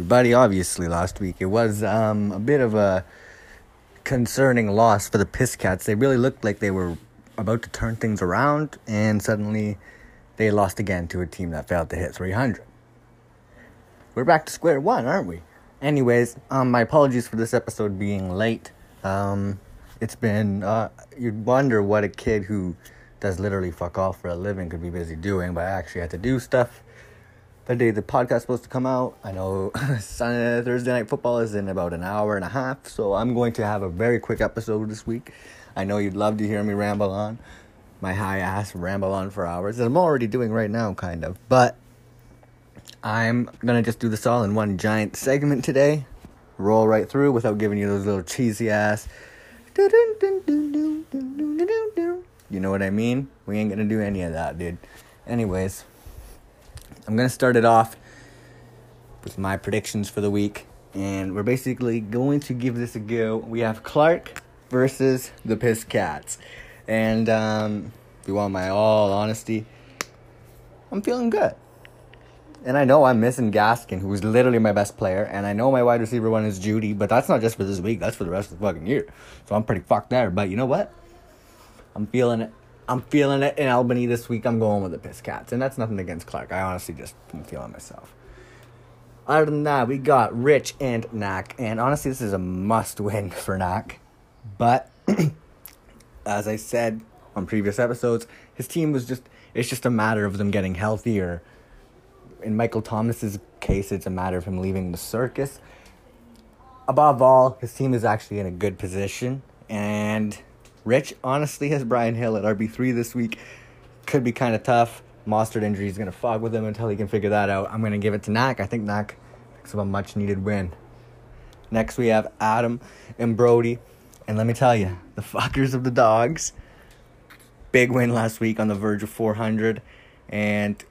Everybody. Obviously, last week it was um, a bit of a concerning loss for the Piss Cats. They really looked like they were about to turn things around, and suddenly they lost again to a team that failed to hit 300. We're back to square one, aren't we? Anyways, um, my apologies for this episode being late. Um, it's been, uh, you'd wonder what a kid who does literally fuck off for a living could be busy doing, but I actually had to do stuff the day the podcast is supposed to come out. I know Sunday, Thursday night football is in about an hour and a half, so I'm going to have a very quick episode this week. I know you'd love to hear me ramble on, my high ass ramble on for hours, that I'm already doing right now, kind of. But I'm gonna just do this all in one giant segment today, roll right through without giving you those little cheesy ass. You know what I mean? We ain't gonna do any of that, dude. Anyways, I'm going to start it off with my predictions for the week. And we're basically going to give this a go. We have Clark versus the Piss Cats. And um, if you want my all honesty, I'm feeling good. And I know I'm missing Gaskin, who's literally my best player. And I know my wide receiver one is Jeudy, but that's not just for this week, that's for the rest of the fucking year. So I'm pretty fucked there. But you know what? I'm feeling it. I'm feeling it in Albany this week. I'm going with the Piss Cats. And that's nothing against Clark. I honestly just am feeling myself. Other than that, we got Rich and Knack. And honestly, this is a must win for Knack. But as I said on previous episodes, his team was just, it's just a matter of them getting healthier. In Michael Thomas's case, it's a matter of him leaving the circus. Above all, his team is actually in a good position. And Rich honestly has Brian Hill at RB3 this week. Could be kind of tough. Mostert injury is going to fog with him until he can figure that out. I'm going to give it to Knack. I think Knack picks up a much needed win. Next, we have Adam and Brody. And let me tell you, the fuckers of the dogs. Big win last week on the verge of 400. And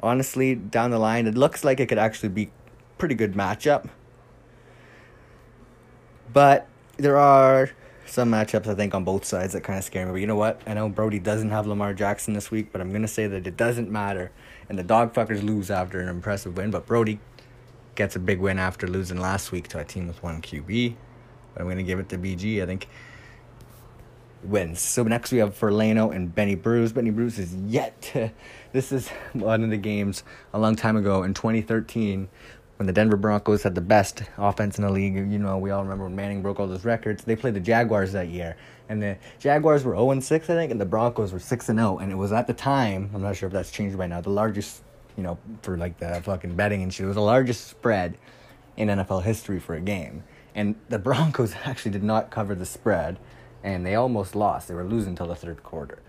honestly, down the line, it looks like it could actually be pretty good matchup. But there are some matchups I think on both sides that kind of scare me. But you know what? I know Brody doesn't have Lamar Jackson this week, but I'm gonna say that it doesn't matter. And the dog fuckers lose after an impressive win, but Brody gets a big win after losing last week to a team with one QB. But I'm gonna give it to BG. I think wins. So next we have Ferlano and Benny Bruce. Benny Bruce is yet to, this is one of the games a long time ago in 2013 when the Denver Broncos had the best offense in the league. You know, we all remember when Manning broke all those records. They played the Jaguars that year, and the Jaguars were 0 6, I think, and the Broncos were 6 and 0. And it was at the time, I'm not sure if that's changed by now, the largest, you know, for like the fucking betting and shit, it was the largest spread in NFL history for a game. And the Broncos actually did not cover the spread, and they almost lost. They were losing until the third quarter.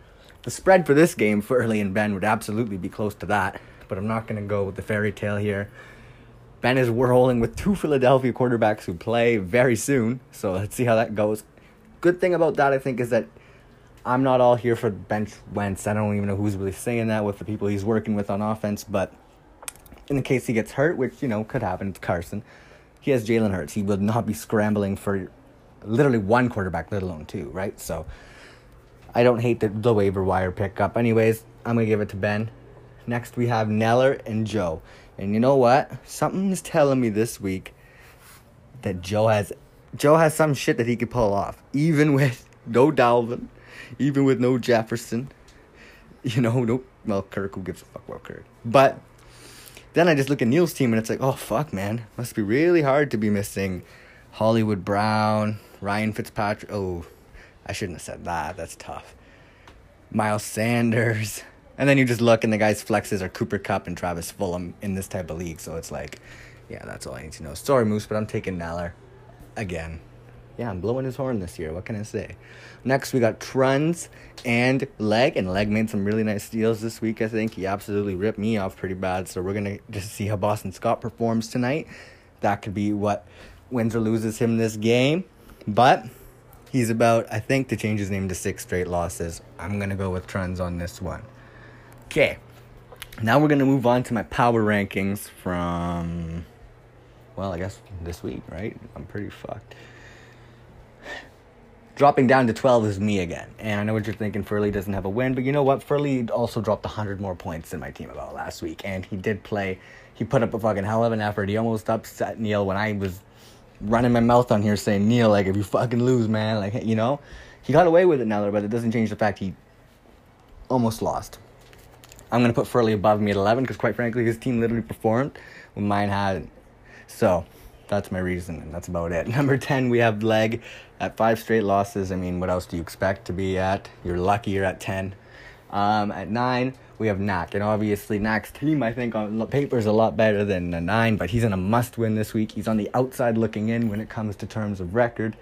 The spread for this game for Early and Ben would absolutely be close to that, but I'm not going to go with the fairy tale here. Ben is rolling with two Philadelphia quarterbacks who play very soon. So let's see how that goes. Good thing about that, I think, is that I'm not all here for bench Wentz. I don't even know who's really saying that with the people he's working with on offense. But in the case he gets hurt, which, you know, could happen to Carson, he has Jalen Hurts. He will not be scrambling for literally one quarterback, let alone two, right? So I don't hate the, the waiver wire pickup. Anyways, I'm going to give it to Ben. Next, we have Neller and Joe. And you know what? Something is telling me this week that Joe has Joe has some shit that he could pull off, even with no Dalvin, even with no Jefferson. You know, no well Kirk. Who gives a fuck about Kirk? But then I just look at Neil's team and it's like, oh fuck, man, must be really hard to be missing Hollywood Brown, Ryan Fitzpatrick. Oh, I shouldn't have said that. That's tough. Miles Sanders. And then you just look and the guy's flexes are Cooper Kupp and Travis Fulgham in this type of league. So it's like, yeah, that's all I need to know. Sorry, Moose, but I'm taking Neller again. Yeah, I'm blowing his horn this year. What can I say? Next, we got Truns and Leg. And Leg made some really nice deals this week, I think. He absolutely ripped me off pretty bad. So we're to just see how Boston Scott performs tonight. That could be what wins or loses him this game. But he's about, I think, to change his name to six straight losses. I'm to go with Truns on this one. Okay. Now we're going to move on to my power rankings from, well, I guess this week, right? I'm pretty fucked. Dropping down to 12 is me again. And I know what you're thinking, Furley doesn't have a win, but you know what? Furley also dropped 100 more points than my team about last week, and he did play. He put up a fucking hell of an effort. He almost upset Neil when I was running my mouth on here saying, Neil, like, if you fucking lose, man, like, you know? He got away with it now, but it doesn't change the fact he almost lost. I'm going to put Furley above me at 11 because, quite frankly, his team literally performed when mine hadn't. So, that's my reason, and that's about it. Number 10, we have Leg at five straight losses. I mean, what else do you expect to be at? You're lucky you're at 10. Um, at 9, we have Knack, and obviously Knack's team, I think, on paper is a lot better than a 9, but he's in a must win this week. He's on the outside looking in when it comes to terms of record,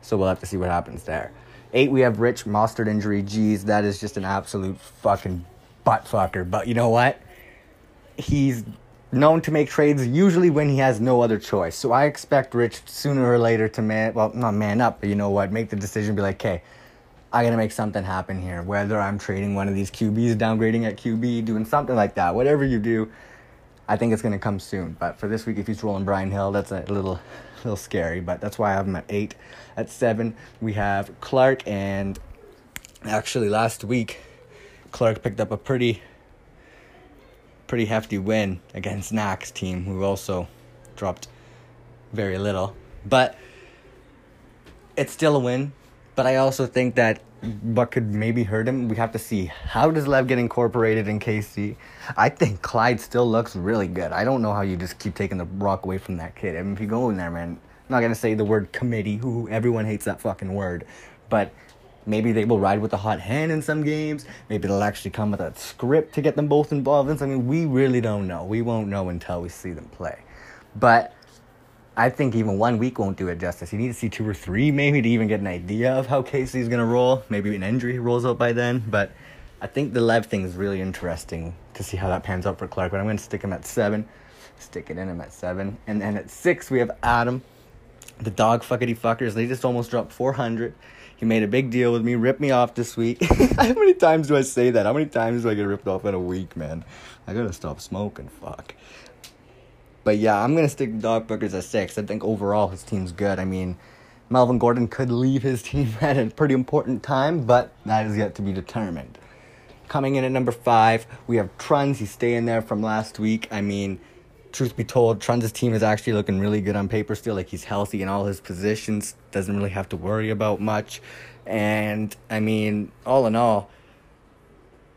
so we'll have to see what happens there. 8, we have Rich, Mostert injury. Jeez, that is just an absolute fucking butt fucker. But you know what? He's known to make trades usually when he has no other choice. So I expect Rich sooner or later to man, well, not man up, but you know what, make the decision, be like, okay, I gotta make something happen here. Whether I'm trading one of these QBs, downgrading at QB, doing something like that, whatever you do, I think it's gonna come soon. But for this week, if he's rolling Brian Hill, that's a little, little scary. But that's why I have him at eight. At seven, we have Clark, and actually last week, Clark picked up a pretty pretty hefty win against Knack's team, who also dropped very little. But it's still a win. But I also think that what could maybe hurt him, we have to see how does Lev get incorporated in KC. I think Clyde still looks really good. I don't know how you just keep taking the rock away from that kid. I mean, if you go in there, man, I'm not gonna say the word committee. Who everyone hates that fucking word, but Maybe they will ride with a hot hand in some games. Maybe they'll actually come with a script to get them both involved in something. We really don't know. We won't know until we see them play. But I think even one week won't do it justice. You need to see two or three maybe to even get an idea of how Casey's going to roll. Maybe an injury rolls out by then. But I think the Lev thing is really interesting to see how that pans out for Clark. But I'm going to stick him at seven. Stick it in him at seven. And then at six, we have Adam. The dog fuckity fuckers. They just almost dropped 400. He made a big deal with me, ripped me off this week. How many times do I say that? How many times do I get ripped off in a week, man? I gotta stop smoking, fuck. But yeah, I'm gonna stick Dog Bookers at six. I think overall his team's good. I mean, Melvin Gordon could leave his team at a pretty important time, but that is yet to be determined. Coming in at number five, we have Truns. He's staying there from last week. I mean, truth be told, Trun's team is actually looking really good on paper still. Like he's healthy in all his positions, doesn't really have to worry about much. And I mean, all in all,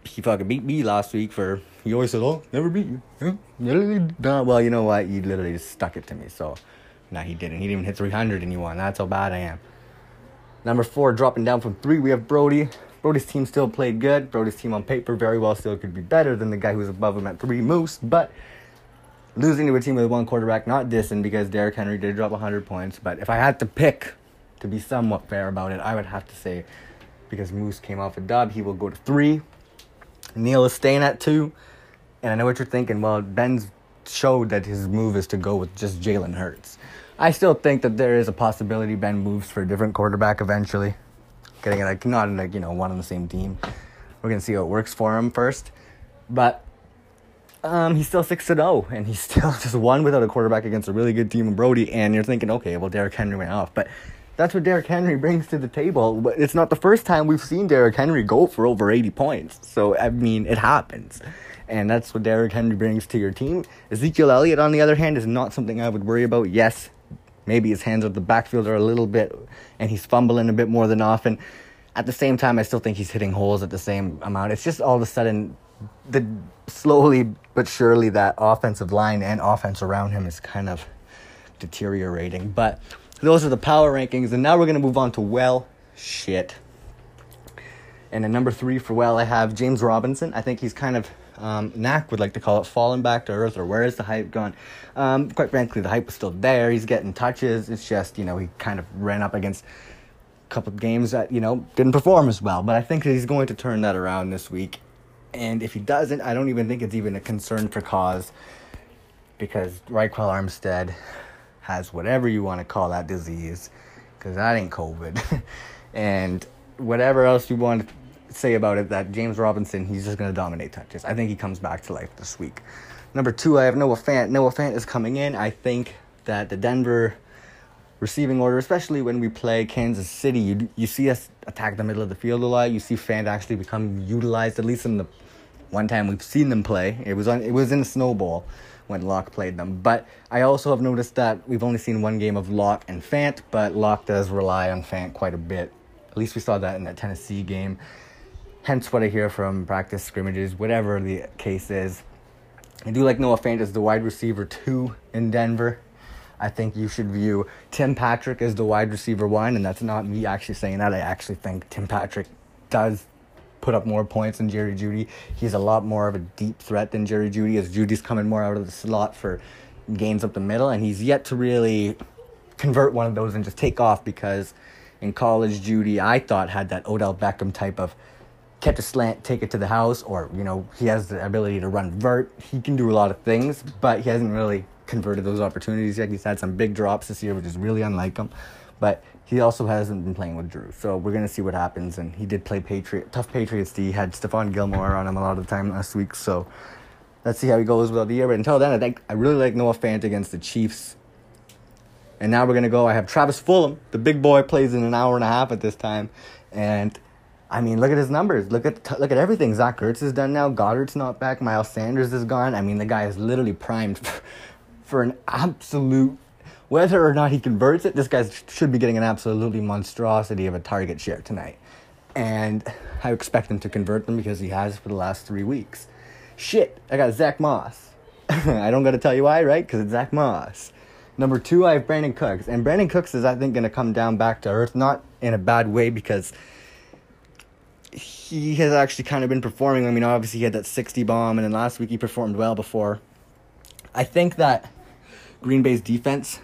he fucking beat me last week for. He always said, "Oh, never beat you." Huh? Well, you know what? You literally just stuck it to me. So, no, he didn't. He didn't even hit 300 and you won. That's how bad I am. Number four, dropping down from three, we have Brody. Brody's team still played good. Brody's team on paper very well still could be better than the guy who's above him at three, Moose. But losing to a team with one quarterback, not dissing because Derrick Henry did drop 100 points. But if I had to pick, to be somewhat fair about it, I would have to say because Moose came off a dub, he will go to three. Neil is staying at two. And I know what you're thinking. Well, Ben's showed that his move is to go with just Jalen Hurts. I still think that there is a possibility Ben moves for a different quarterback eventually. Getting like not like you know one on the same team. We're gonna see how it works for him first, but um, he's still six to zero, and he's still just one without a quarterback against a really good team of Brody. And you're thinking, okay, well, Derrick Henry went off, but that's what Derrick Henry brings to the table. But it's not the first time we've seen Derrick Henry go for over eighty points. So I mean, it happens, and that's what Derrick Henry brings to your team. Ezekiel Elliott, on the other hand, is not something I would worry about. Yes, maybe his hands at the backfield are a little bit, and he's fumbling a bit more than often. At the same time, I still think he's hitting holes at the same amount. It's just all of a sudden the slowly but surely that offensive line and offense around him is kind of deteriorating. But those are the power rankings, and now we're gonna move on to well shit. And at number three for well, I have James Robinson. I think he's kind of um, Knack would like to call it falling back to earth, or where is the hype gone? Um, quite frankly, the hype was still there. He's getting touches. It's just you know he kind of ran up against a couple of games that you know didn't perform as well. But I think that he's going to turn that around this week and if he doesn't, I don't even think it's even a concern for cause because Ryquell Armstead has whatever you want to call that disease because that ain't COVID. and whatever else you want to say about it, that James Robinson, he's just going to dominate touches. I think he comes back to life this week. Number two, I have Noah Fant. Noah Fant is coming in. I think that the Denver receiving order, especially when we play Kansas City. You you see us attack the middle of the field a lot. You see Fant actually become utilized, at least in the one time we've seen them play. It was on it was in a snowball when Lock played them. But I also have noticed that we've only seen one game of Lock and Fant, but Lock does rely on Fant quite a bit. At least we saw that in that Tennessee game. Hence what I hear from practice scrimmages, whatever the case is. I do like Noah Fant as the wide receiver two in Denver. I think you should view Tim Patrick as the wide receiver one, and that's not me actually saying that. I actually think Tim Patrick does put up more points than Jerry Jeudy. He's a lot more of a deep threat than Jerry Jeudy, as Jeudy's coming more out of the slot for gains up the middle, and he's yet to really convert one of those and just take off because in college, Jeudy I thought, had that Odell Beckham type of catch a slant, take it to the house, or, you know, he has the ability to run vert. He can do a lot of things, but he hasn't really converted those opportunities yet. He's had some big drops this year, which is really unlike him. But he also hasn't been playing with Drew. So we're to see what happens. And he did play Patriot, tough Patriots. He had Stephon Gilmore on him a lot of the time last week. So let's see how he goes without the year. But until then, I think I really like Noah Fant against the Chiefs. And now we're to go. I have Travis Fulgham, The big boy plays in an hour and a half at this time. And I mean, look at his numbers. Look at look at everything. Zach Ertz is done now. Goedert's not back. Miles Sanders is gone. I mean, the guy is literally primed for, for an absolute. Whether or not he converts it, this guy should be getting an absolutely monstrosity of a target share tonight. And I expect him to convert them because he has for the last three weeks. Shit, I got Zach Moss. I don't got to tell you why, right? Because it's Zach Moss. Number two, I have Brandin Cooks. And Brandin Cooks is, I think, going to come down back to earth, not in a bad way because he has actually kind of been performing. I mean, obviously he had that 60 bomb, and then last week he performed well before. I think that Green Bay's defense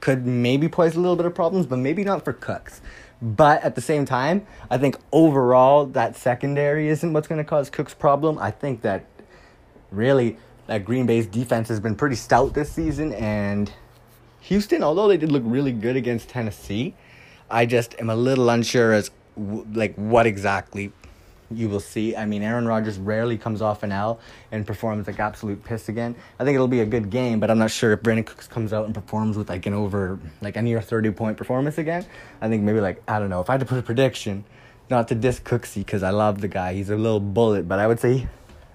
could maybe pose a little bit of problems, but maybe not for Cooks. But at the same time, I think overall that secondary isn't what's going to cause Cooks problem. I think that really that Green Bay's defense has been pretty stout this season, and Houston, although they did look really good against Tennessee, I just am a little unsure as like what exactly you will see. I mean, Aaron Rodgers rarely comes off an L and performs like absolute piss again. I think it'll be a good game, but I'm not sure if Brandin Cooks comes out and performs with like an over like a near 30 point performance again. I think maybe like I don't know if I had to put a prediction, not to diss Cooksy because I love the guy. He's a little bullet, but I would say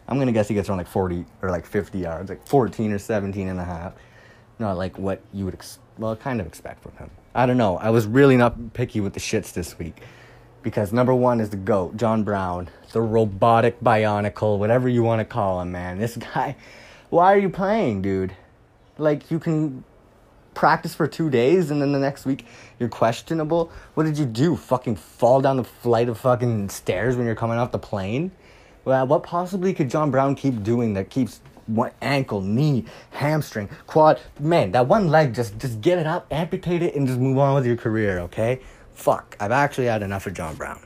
I'm gonna guess he gets around like 40 or like 50 yards, like 14 or 17 and a half. Not like what you would ex- well kind of expect from him. I don't know. I was really not picky with the shits this week because number one is the GOAT, John Brown, the robotic bionicle, whatever you want to call him, man. This guy, why are you playing, dude? Like, you can practice for two days and then the next week you're questionable. What did you do? Fucking fall down the flight of fucking stairs when you're coming off the plane? Well, what possibly could John Brown keep doing that keeps one ankle, knee, hamstring, quad? Man, that one leg, just just get it up, amputate it, and just move on with your career, okay? Fuck, I've actually had enough of John Brown.